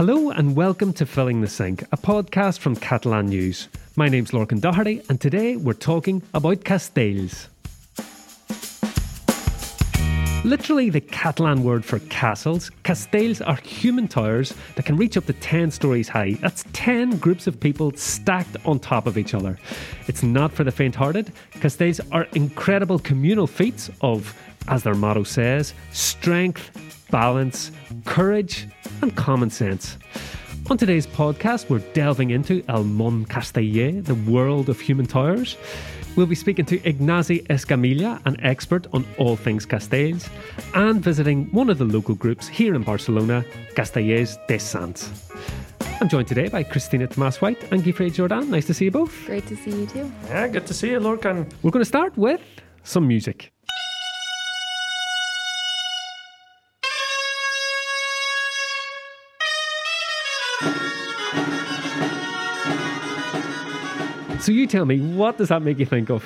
Hello and welcome to Filling the Sink, a podcast from Catalan News. My name's Lorcan Doherty, and today we're talking about castells. Literally, the Catalan word for castles, castells are human towers that can reach up to 10 stories high. That's 10 groups of people stacked on top of each other. It's not for the faint hearted. Castells are incredible communal feats of, as their motto says, strength, balance, courage, and common sense. On today's podcast, we're delving into El Món Casteller, the world of human towers. We'll be speaking to Ignasi Escamilla, an expert on all things Castells, and visiting one of the local groups here in Barcelona, Castellers de Sants. I'm joined today by Christina Tomas White and Guy Jordan. Nice to see you both. Great to see you too. Yeah, good to see you, Lorcan. We're going to start with some music. So you tell me, what does that make you think of?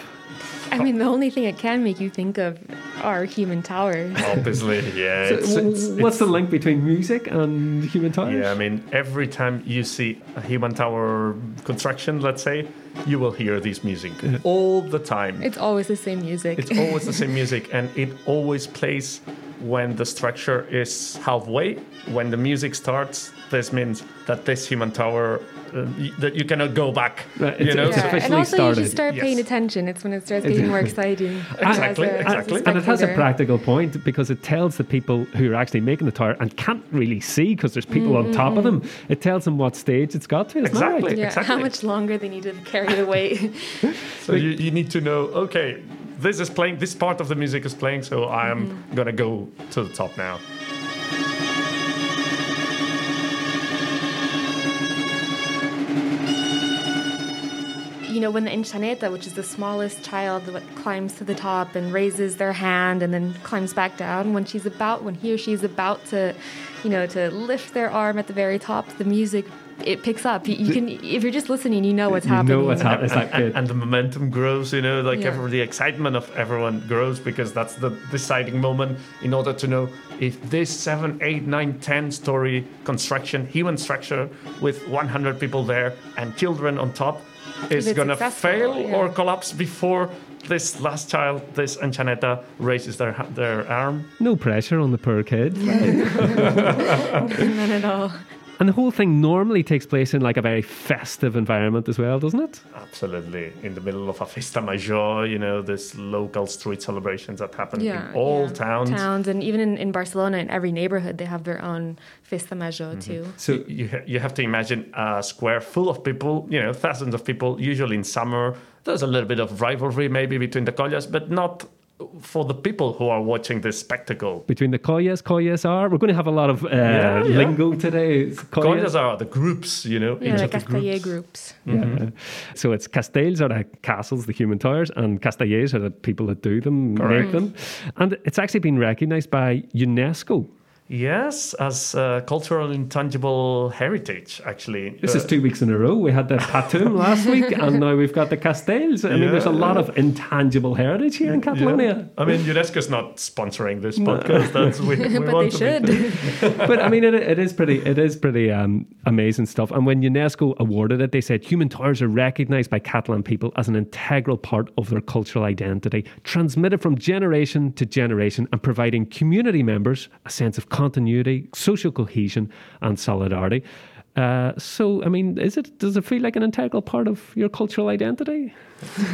I mean, the only thing it can make you think of are human towers. Obviously, yeah. So it's- it's- what's the link between music and human towers? Yeah, I mean, every time you see a human tower construction, let's say, you will hear this music all the time. It's always the same music. It's always the same music, and it always plays when the structure is halfway. When the music starts, this means that this human tower uh, y- that you cannot go back. Right, you know, it's yeah, So- and officially also you started. should start paying Yes. attention. It's when it starts getting more exciting. Exactly, a- exactly. And it has a practical point because it tells the people who are actually making the tower and can't really see because there's people on top of them. It tells them what stage it's got to. Isn't that right? Exactly. How much longer they need to carry the weight. So you, you need to know, okay, this is playing, this part of the music is playing, so I am Mm-hmm. gonna go to the top now. You know, when the enxaneta, which is the smallest child, that climbs to the top and raises their hand and then climbs back down, when she's about, when he or she is about to, you know, to lift their arm at the very top, the music it picks up. You, you can, if you're just listening, you know what's You know happening. what's happening. It's like and, good. and the momentum grows, you know, like Yeah. every, the excitement of everyone grows because that's the deciding moment in order to know if this seven, eight, nine, ten story construction, human structure with 100 people there and children on top is gonna fail yeah. or collapse before this last child, this enxaneta, raises their their arm. No pressure on the poor kid. None at all. And the whole thing normally takes place in like a very festive environment as well, doesn't it? Absolutely, in the middle of a festa major, you know, this local street celebrations that happen Yeah, in all yeah. towns. Towns, and even in, in Barcelona, in every neighborhood, they have their own festa major mm-hmm. too. So you you have to imagine a square full of people, you know, thousands of people. Usually in summer, there's a little bit of rivalry maybe between the collas, but not for the people who are watching this spectacle. Between the collas, collas are. We're going to have a lot of uh, yeah. lingo today. Collas are the groups, you know, Yeah, the of the Casteller groups. groups. Yeah. So it's castells are the castles, the human towers, and castellers are the people that do them, Correct. make them. And it's actually been recognised by UNESCO. Yes, as uh, cultural intangible heritage, actually. This Uh, is two weeks in a row. We had the Patum last week, and now we've got the Castells. I mean, there's a Yeah. lot of intangible heritage here in Catalonia. Yeah. I mean, UNESCO's not sponsoring this podcast. That's we, we but want they should. but I mean, it, it is pretty, it is pretty um, amazing stuff. And when UNESCO awarded it, they said human towers are recognised by Catalan people as an integral part of their cultural identity, transmitted from generation to generation, and providing community members a sense of continuity, social cohesion, and solidarity. Uh, so, I mean, is it? Does it feel like an integral part of your cultural identity?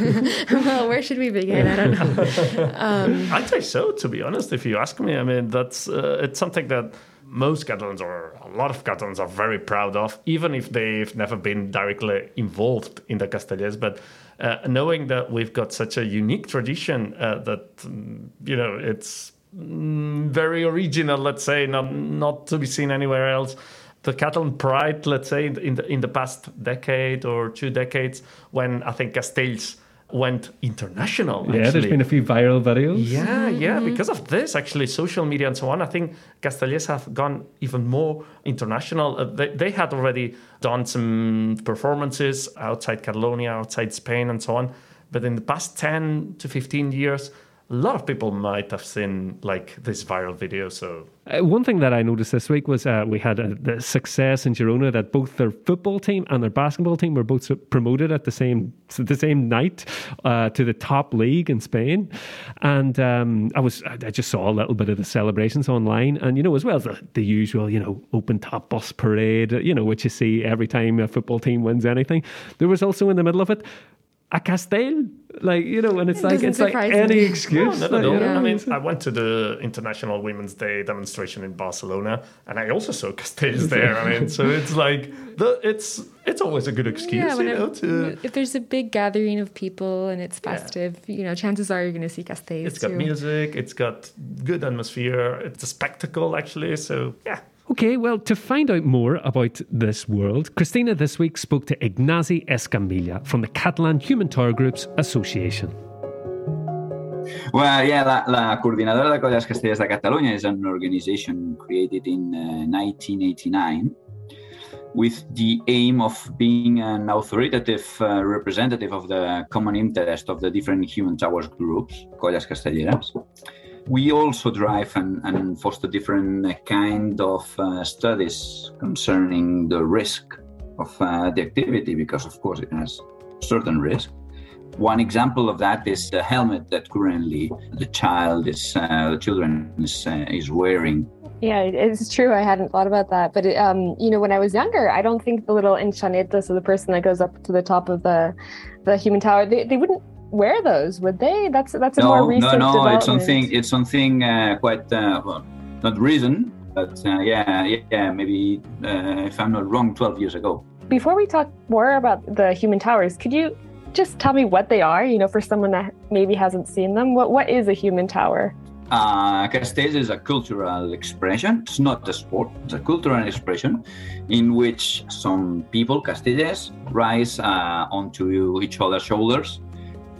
well, where should we begin? I don't know. I'd say so, to be honest. If you ask me, I mean, that's uh, it's something that most Catalans or a lot of Catalans are very proud of, even if they've never been directly involved in the Castellers. But uh, knowing that we've got such a unique tradition uh, that mm, you know it's very original, let's say, not not to be seen anywhere else. The Catalan pride, let's say, in the, in the, past decade or two decades, when I think Castells went international. Yeah, there's been a few viral videos. Yeah, yeah. Because of this, actually, social media and so on, I think Castellers have gone even more international. Uh, they, they had already done some performances outside Catalonia, outside Spain, and so on. But in the past 10 to 15 years, a lot of people might have seen like this viral video. So Uh, one thing that I noticed this week was uh, we had a, the success in Girona that both their football team and their basketball team were both promoted at the same the same night uh, to the top league in Spain, and um, I was I just saw a little bit of the celebrations online, and you know as well as the, the usual you know open top bus parade, you know which you see every time a football team wins anything. There was also in the middle of it a Castell, like you know, and it's It like it's like any me. excuse. No, no, like, no. you know, I mean, I went to the International Women's Day demonstration in Barcelona, and I also saw Castells there. I mean, so it's like the it's it's always a good excuse, Yeah, when you it- know, to. if there's a big gathering of people and it's festive, you know, chances are you're going to see Castells It's got too. music, it's got good atmosphere, it's a spectacle actually. So yeah, Okay, well, to find out more about this world, Christina this week spoke to Ignasi Escamilla from the Catalan Human Tower Groups Association. Well, yeah, la, la Coordinadora de Colles Castellers de Catalunya is an organization created in uh, 1989 with the aim of being an authoritative uh, representative of the common interest of the different human towers groups, Colles Castelleras. We also drive and, and foster different kind of uh, studies concerning the risk of uh, the activity because, of course, it has certain risk. One example of that is the helmet that currently the child is, uh, the children is, uh, is wearing. Yeah, it's true. I hadn't thought about that. But, it, um, you know, when I was younger, I don't think the little enxaneta, so the person that goes up to the top of the, the human tower, they, they wouldn't wear those, would they? That's that's a more No, no, recent no. development. It's something. It's something uh, quite uh, well, not recent, but uh, yeah, yeah, yeah, maybe uh, if I'm not wrong, 12 years ago. Before we talk more about the human towers, could you just tell me what they are? You know, for someone that maybe hasn't seen them, what what is a human tower? Uh, Castells is a cultural expression. It's not a sport. It's a cultural expression in which some people, Castellers, rise uh, onto each other's shoulders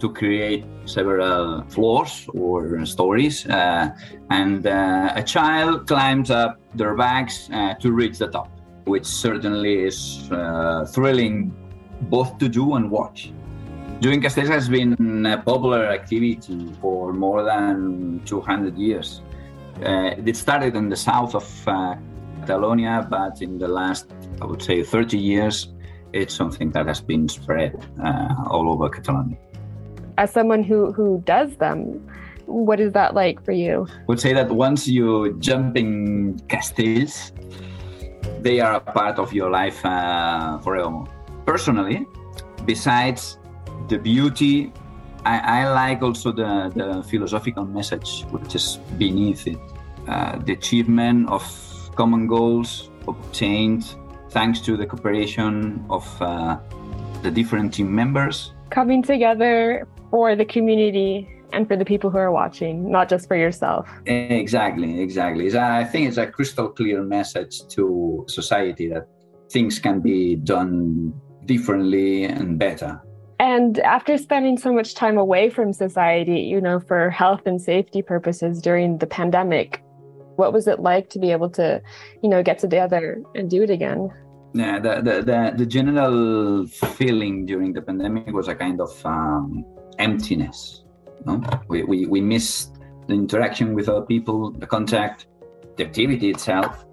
to create several floors or stories. Uh, and uh, a child climbs up their backs uh, to reach the top, which certainly is thrilling both to do and watch. Doing Castells has been a popular activity for more than 200 years. Uh, it started in the south of uh, Catalonia, but in the last, I would say, 30 years, it's something that has been spread uh, all over Catalonia. As someone who who does them, what is that like for you? I would say that once you jump in Castells, they are a part of your life uh, forevermore. Personally, besides the beauty, I, I like also the, the philosophical message which is beneath it. Uh, the achievement of common goals obtained thanks to the cooperation of uh, the different team members Coming together for the community and for the people who are watching, not just for yourself. Exactly, exactly. I think it's a crystal clear message to society that things can be done differently and better. And after spending so much time away from society, you know, for health and safety purposes during the pandemic, what was it like to be able to, you know, get together and do it again? Yeah, the, the, the, the general feeling during the pandemic was a kind of um, emptiness. No? We, we, we missed the interaction with other people, the contact, the activity itself.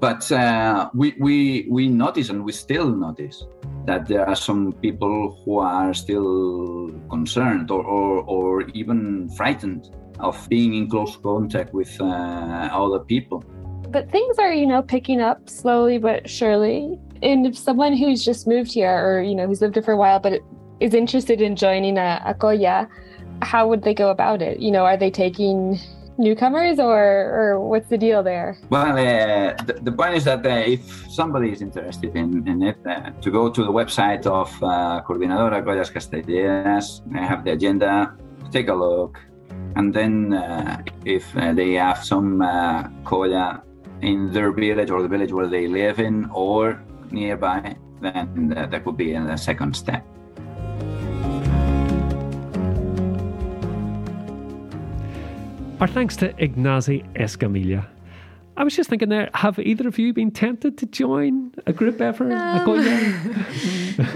But uh, we, we, we notice and we still notice that there are some people who are still concerned or, or, or even frightened of being in close contact with uh, other people. But things are, you know, picking up slowly but surely. And if someone who's just moved here or, you know, who's lived here for a while but is interested in joining a, a colla, how would they go about it? You know, are they taking newcomers or, or what's the deal there? Well, uh, the, the point is that uh, if somebody is interested in, in it, uh, to go to the website of uh, Coordinadora Collas I have the agenda, take a look, and then uh, if uh, they have some uh, in their village or the village where they live in or nearby, then uh, that would be a second step. Our thanks to Ignasi Escamilla. I was just thinking there, have either of you been tempted to join a group ever? Um?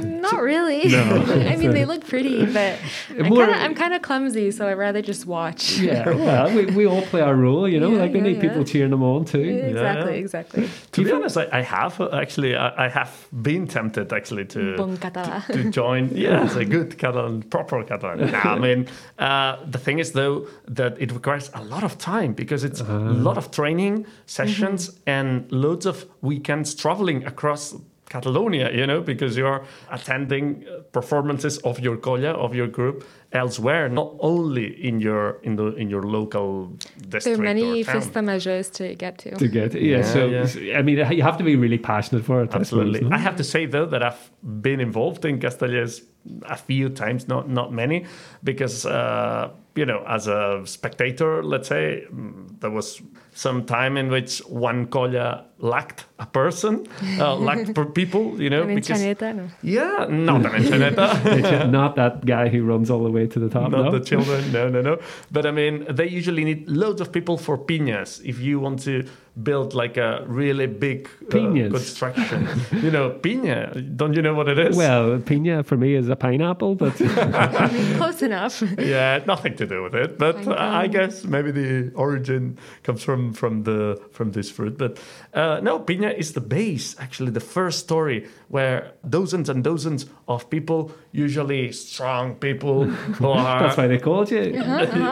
Not Not really. No. I mean, they look pretty, but I'm More- kinda, I'm kind of clumsy, so I'd rather just watch. Yeah, well, we, we all play our role, you know. Yeah, like they yeah, need yeah. people cheering them on too. Exactly, Yeah. exactly. To be honest, I, I have uh, actually, I, I have been tempted actually to Bon català. to join. Yeah, it's a good Catalan, proper Catalan. Nah, I mean, uh, the thing is though that it requires a lot of time because it's a lot of training sessions and loads of weekends traveling across. Catalonia, you know, because you're attending uh, performances of your colla of your group elsewhere, not only in your in the in your local district. There are many or town. festa majors to get to. To get, yeah, Yeah, so yeah. I mean, you have to be really passionate for it. I Absolutely. I have to say though that I've been involved in Castellers a few times, not not many, because uh, you know, as a spectator, let's say mm, there was some time in which one colla lacked a person, uh, lacked per people, you know, An because Enxaneta, no. yeah, not an Enxaneta. Not that guy who runs all the way to the top. Not no? the children, no, no, no. But I mean, they usually need loads of people for piñas. If you want to build like a really big uh, Piñas. construction, you know, piña. Don't you know what it is? Well, pina for me is a pineapple, but I mean, close enough. yeah, nothing to do with it. But I, I guess maybe the origin comes from from the from this fruit. But uh, no, piña is the base. Actually, the first story where dozens and dozens of people, usually strong people, who are that's why they called you.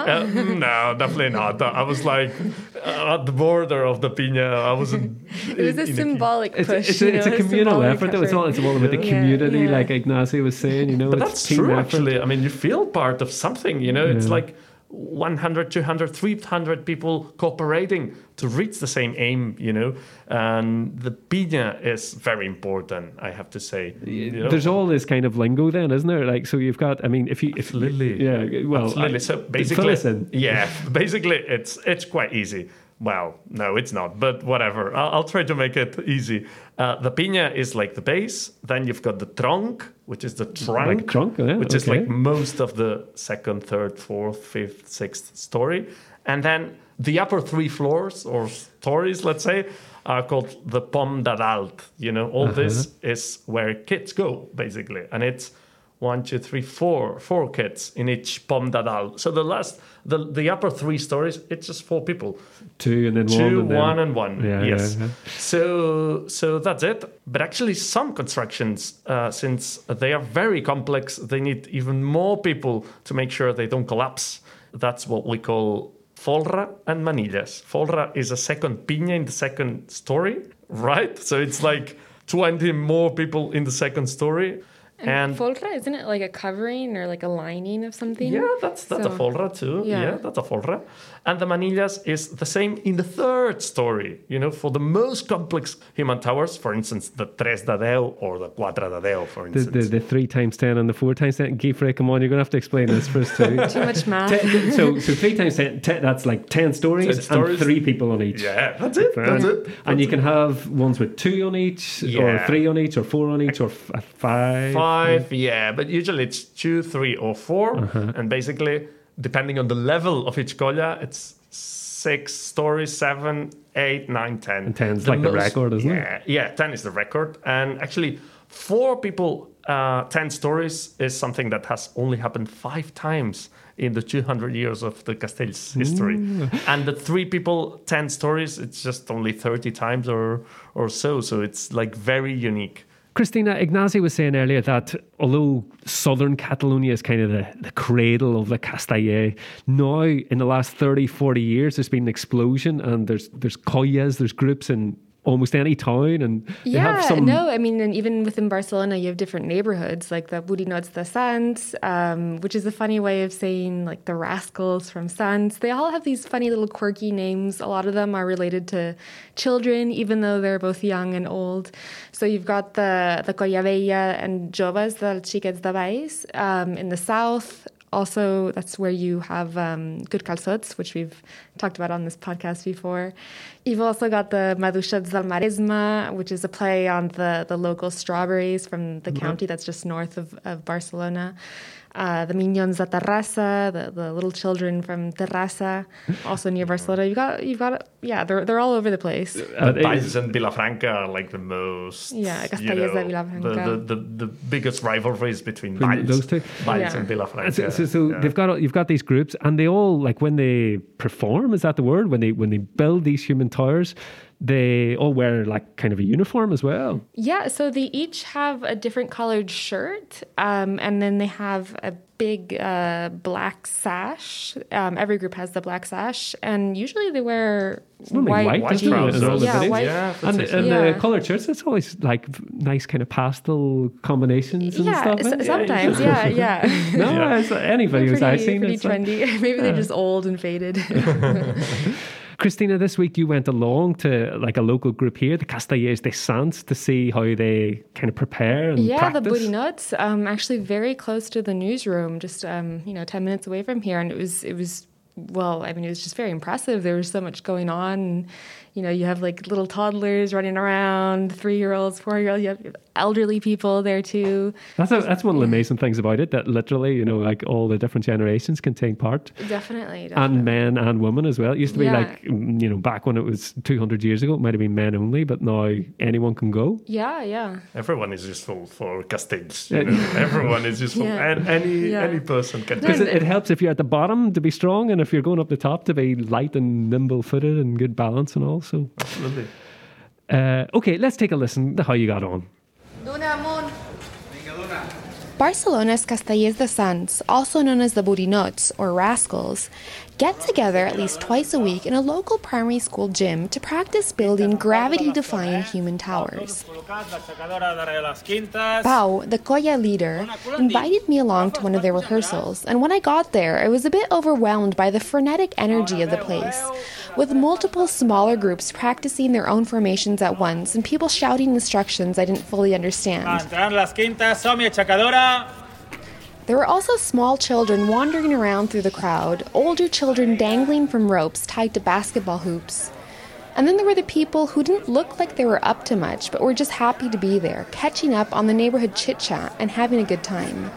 Uh, no, definitely not. I was like uh, at the border of the piña. I wasn't. It was a in symbolic It's, push. it's, you a, it's know, a communal symbolic effort, though. It's all, it's all about the community, yeah. like Ignasi was saying, you know. But it's that's team true, effort. actually. I mean, you feel part of something, you know? It's like 100, 200, 300 people cooperating to reach the same aim, you know? And the piña is very important, I have to say. you know? There's all this kind of lingo, then, isn't there? Like, so you've got. I mean, if you, if Absolutely. yeah, well, Absolutely. I- So basically, yeah, basically, it's it's quite easy. Well, no, it's not, but whatever. I'll, I'll try to make it easy. Uh, the piña is like the base. Then you've got the trunk, which is the trunk, trunk, yeah, which is like most of the second, third, fourth, fifth, sixth story. And then the upper three floors or stories, let's say, are called the pom de dalt. You know, all uh-huh. this is where kids go, basically. And it's one, two, three, four, four kids in each pom de dalt. So the last, the, the upper three stories, it's just four people. Two and then one. Two, and one, and one. Yeah, yes. yeah, yeah. So, so that's it. But actually, some constructions, uh, since they are very complex, they need even more people to make sure they don't collapse. That's what we call folre and manilles. Folre is a second piña in the second story, right? So it's like 20 more people in the second story. And, And folre, isn't it like a covering or like a lining of something? yeah, that's that's a So- folre too. Yeah. Yeah. that's a folre. And the manilles is the same in the third story. You know, for the most complex human towers, for instance, the tres de deu or the quatre de deu, for instance. the, the three times ten and the four times ten. Guifré, come on, you're going to have to explain this for us too. Too much math. Ten- so, so three times ten, ten, that's like ten stories, 10 stories. and three people on each. yeah, that's it. That's Right. it. And you can have ones with two on each, or three on each, or four on each, or f- uh, five. Five, yeah, but usually it's two, three, or 4 Uh-huh. And basically, depending on the level of each colla, it's six stories, seven, eight, nine, ten. And 10's like the record, isn't it? yeah, Yeah, 10 is the record. And actually, four people, uh, 10 stories is something that has only happened five times in the 200 years of the Castells history. And the three people, 10 stories, it's just only 30 times or, or so. So it's like very unique. Christina Ignasi was saying earlier that although southern Catalonia is kind of the, the cradle of the Castellet, now in the last 30, 40 years, there's been an explosion and there's there's collas, there's groups in almost any town and they Yeah, have some no, I mean, and even within Barcelona, you have different neighborhoods, like the Burinots de Sants, um, which is a funny way of saying like the rascals from Sants. They all have these funny little quirky names. A lot of them are related to children, even though they're both young and old. So you've got the the Colla Vella and Joves del Xiquets de Baix um, in the south. Also, that's where you have um, good calçots, which we've talked about on this podcast before. You've also got the Maduixes del Maresme, which is a play on the, the local strawberries from the county that's just north of, of Barcelona. Uh, the Minyons de Terrassa, the, the little children from Terrassa, also near Barcelona. You've got, you've got, yeah, they're, they're all over the place. Uh, Valls and Vilafranca are like the most. Yeah, you Castellers de know, Vilafranca. The, the, the, the biggest rivalries between Between Valls, those two? Valls Yeah. and Vilafranca. And so, so, so yeah. they've got you've got these groups, and they all like when they perform. Is that the word? When they when they build these human towers, they all wear like kind of a uniform as well. Yeah, so they each have a different colored shirt, um, and then they have a big uh, black sash. Um, every group has the black sash, and usually they wear white, white, white doesn't trousers. And all of Yeah, it is. white- Yeah, And, that's and it. the coloured shirts, it's always like nice kind of pastel combinations and Yeah, stuff. s- eh? sometimes, yeah, yeah. No, Yeah. it's, anybody They're who's I've pretty, seen pretty it's like- trendy. Maybe they're just old and faded. Christina, this week you went along to like a local group here, the Castellers de Sants, to see how they kind of prepare and yeah, practice. the Booty Nuts, um, actually very close to the newsroom, just um, you know, ten minutes away from here, and it was it was well, I mean, it was just very impressive. There was so much going on. And, you know, you have like little toddlers running around, three year olds, four year olds. You have elderly people there too. That's a, that's one of the amazing things about it that literally, you know, like all the different generations can take part. Definitely, definitely. And men and women as well. It used to be Yeah. like, mm, you know, back when it was 200 years ago, it might have been men only, but now anyone can go. yeah, yeah. Everyone is useful for Castells. Yeah. You know? Everyone is useful. Yeah. And any Yeah. any person can Because it, it helps if you're at the bottom to be strong and if you're going up the top to be light and nimble footed and good balance and all. So, Absolutely. uh, okay, let's take a listen to how you got on. Do Barcelona's Castellers de Sants, also known as the Burinots or Rascals, get together at least twice a week in a local primary school gym to practice building gravity defying human towers. Pau, the colla leader, invited me along to one of their rehearsals, and when I got there, I was a bit overwhelmed by the frenetic energy of the place, with multiple smaller groups practicing their own formations at once and people shouting instructions I didn't fully understand. There were also small children wandering around through the crowd, older children dangling from ropes tied to basketball hoops. And then there were the people who didn't look like they were up to much, but were just happy to be there, catching up on the neighborhood chit chat and having a good time.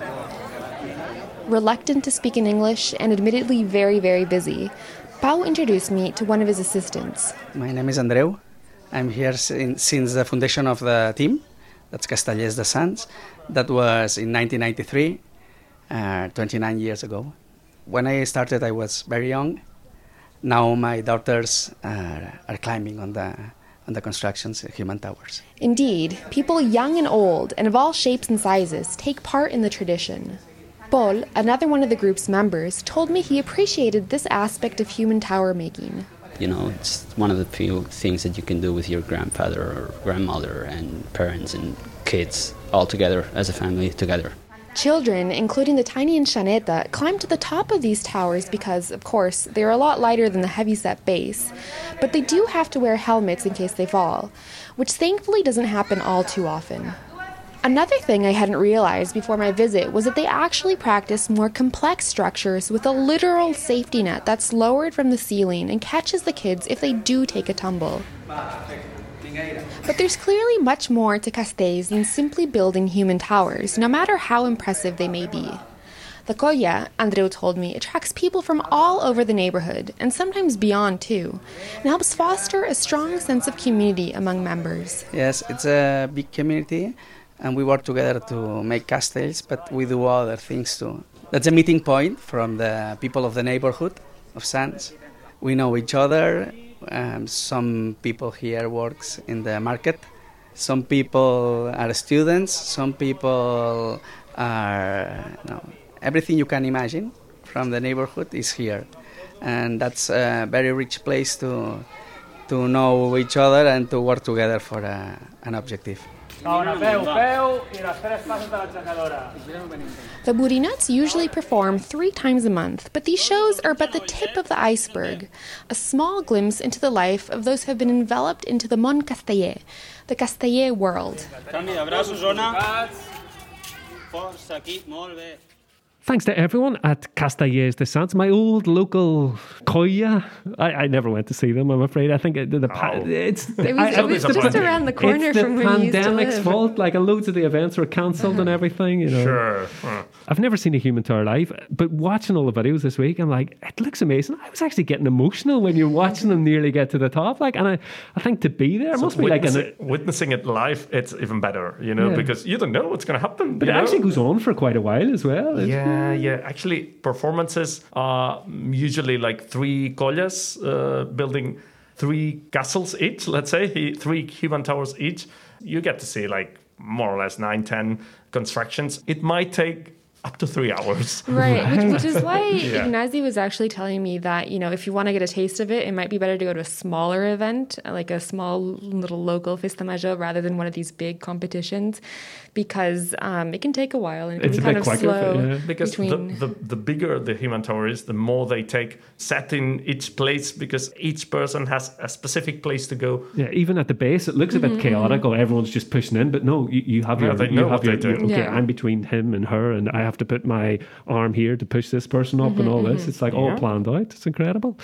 Reluctant to speak in English and admittedly very, very busy, Pau introduced me to one of his assistants. My name is Andreu. I'm here since the foundation of the team. That's Castellers de Sants. That was in 1993, uh, 29 years ago. When I started, I was very young. Now my daughters are, are climbing on the on the constructions, uh, human towers. Indeed, people young and old, and of all shapes and sizes, take part in the tradition. Paul, another one of the group's members, told me he appreciated this aspect of human tower making. You know, it's one of the few things that you can do with your grandfather or grandmother and parents and kids all together as a family together. Children, including the tiny Enxaneta, climb to the top of these towers because, of course, they are a lot lighter than the heavyset base. But they do have to wear helmets in case they fall, which thankfully doesn't happen all too often. Another thing I hadn't realized before my visit was that they actually practice more complex structures with a literal safety net that's lowered from the ceiling and catches the kids if they do take a tumble. But there's clearly much more to Castells than simply building human towers, no matter how impressive they may be. The colla, Andreu told me, attracts people from all over the neighborhood, and sometimes beyond too, and helps foster a strong sense of community among members. Yes, it's a big community, and we work together to make castells, but we do other things too. That's a meeting point from the people of the neighborhood of Sants. We know each other. Um, some people here works in the market. Some people are students. Some people are you know, everything you can imagine from the neighborhood is here, and that's a very rich place to to know each other and to work together for a, an objective. Ahora, peu, peu i les tres passes de l'aixecadora. The Burinots usually perform three times a month, but these shows are but the tip of the iceberg, a small glimpse into the life of those who have been enveloped into the Mon Casteller, the Casteller world. Thanks to everyone at Castellers de Sants, my old local colla. I, I never went to see them, I'm afraid. I think it, the, pa- Oh. it's It was, I- it was it's just a- around the corner it's the from where you used to pandemic's live. fault. Like, uh, loads of the events were cancelled and everything. You know, Sure. Huh. I've never seen a human tower live, but watching all the videos this week, I'm like, it looks amazing. I was actually getting emotional when you're watching them nearly get to the top. Like, and I, I think to be there So must be like witnessing, an. witnessing it live, it's even better, you know, Yeah. because you don't know what's going to happen. But it know? actually goes on for quite a while as well. It's- Yeah, yeah. Actually, performances are usually like three collas uh, building three castles each, let's say, three human towers each. You get to see like more or less nine, ten constructions. It might take up to three hours. Right, which, which is why Yeah. Ignasi was actually telling me that, you know, if you want to get a taste of it, it might be better to go to a smaller event, like a small little local Festa Major, rather than one of these big competitions, because um, it can take a while and it can It's be a kind bit of quicker, slow. yeah. Because the, between... the, the bigger the human tower is, the more they take set in each place because each person has a specific place to go. Yeah, even at the base, it looks a Mm-hmm, bit chaotic. Or everyone's just pushing in, but no, you, you have Yeah, your, they you know have what your, they're okay, Yeah. I'm between him and her, and I have to put my arm here to push this person up and all Mm-hmm, this. It's like all planned out. It's incredible.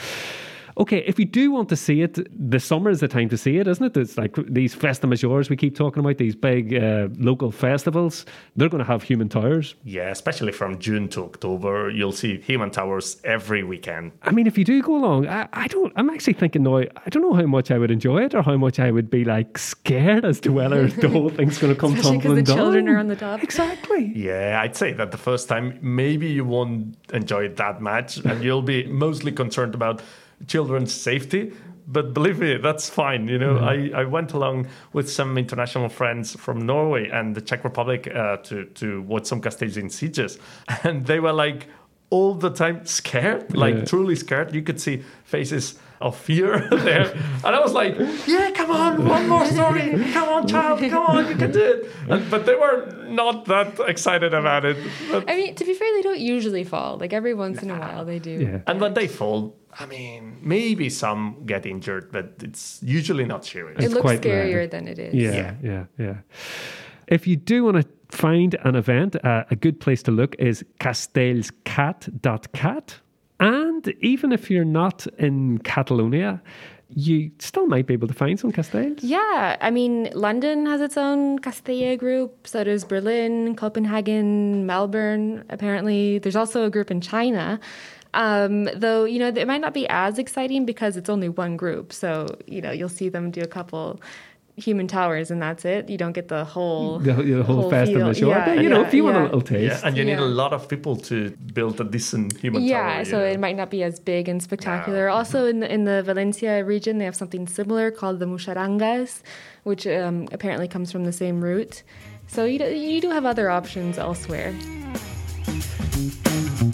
Okay, if you do want to see it, the summer is the time to see it, isn't it? It's like these Festa Majors we keep talking about, these big uh, local festivals. They're going to have human towers. Yeah, especially from June to October, you'll see human towers every weekend. I mean, if you do go along, I, I don't. I'm actually thinking now. I don't know how much I would enjoy it, or how much I would be like scared as to whether the whole thing's going to come Especially 'cause tumbling the children down. are on the top. Exactly. Yeah, I'd say that the first time, maybe you won't enjoy it that much and you'll be mostly concerned about children's safety. But believe me, that's fine. You know, I, I went along with some international friends from Norway and the Czech Republic uh, to, to watch some Castells in Sitges. And they were like all the time scared, like Yeah. truly scared. You could see faces of fear there. And I was like, yeah, come on, one more story. Come on, child, come on, you can do it. And, but they were not that excited about it. But- I mean, to be fair, they don't usually fall. Like every once in a while, they do. Yeah. and when they fall, I mean, maybe some get injured, but it's usually not serious. It looks quite scarier rare. than it is. Yeah, Yeah. yeah, yeah. If you do want to find an event, uh, a good place to look is castellscat.cat. And even if you're not in Catalonia, you still might be able to find some Castells. Yeah, I mean, London has its own Castilla group. So does Berlin, Copenhagen, Melbourne. Apparently, there's also a group in China. Um, though you know, it might not be as exciting because it's only one group. So you know, you'll see them do a couple human towers, and that's it. You don't get the whole The, the whole, whole fest on the feel. shore. Yeah, but you know, yeah, if you want a little taste. Yeah, and you need Yeah. a lot of people to build a decent human tower. yeah, so you it might not be as big and spectacular. Also, in the in the Valencia region, they have something similar called the muixerangues, which um, apparently comes from the same root. So you do, you do have other options elsewhere.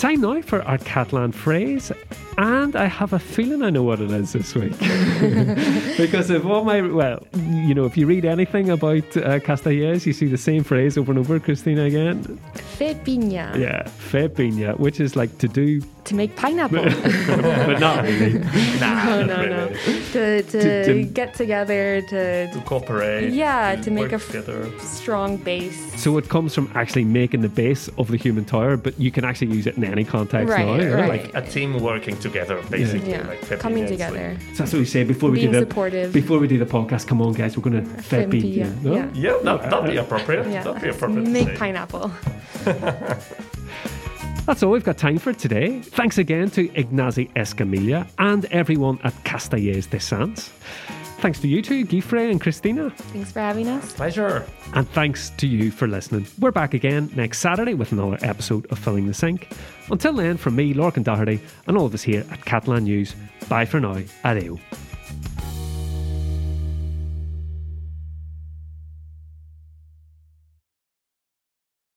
Time now for our Catalan phrase. And I have a feeling I know what it is this week. because of all my, well, you know, if you read anything about uh, Castellers, you see the same phrase over and over, Christina, again. Fe piña Yeah, fe piña, which is like to do, to make pineapple. but not really. no, no, no. To, to, To- to- get together to to cooperate. yeah to make work a f- together. strong base. So it comes from actually making the base of the human tower, but you can actually use it in any context Right, now. yeah? right. Like a team working together, basically. Yeah, Like Pepe coming Nets, like- together. So that's what we say before we Being do the supportive. before we do the podcast. Come on, guys, we're going to fe Fe piña. piña, no? yeah. Yeah, that, that'd be appropriate. Yeah, That'd be appropriate. make say. pineapple. That's all we've got time for today. Thanks again to Ignasi Escamilla and everyone at Castellers de Sants. Thanks to you two, Guifré and Christina. Thanks for having us. Pleasure. And thanks to you for listening. We're back again next Saturday with another episode of Filling the Sink. Until then, from me, Lorcan Doherty, and all of us here at Catalan News, bye for now. Adeu.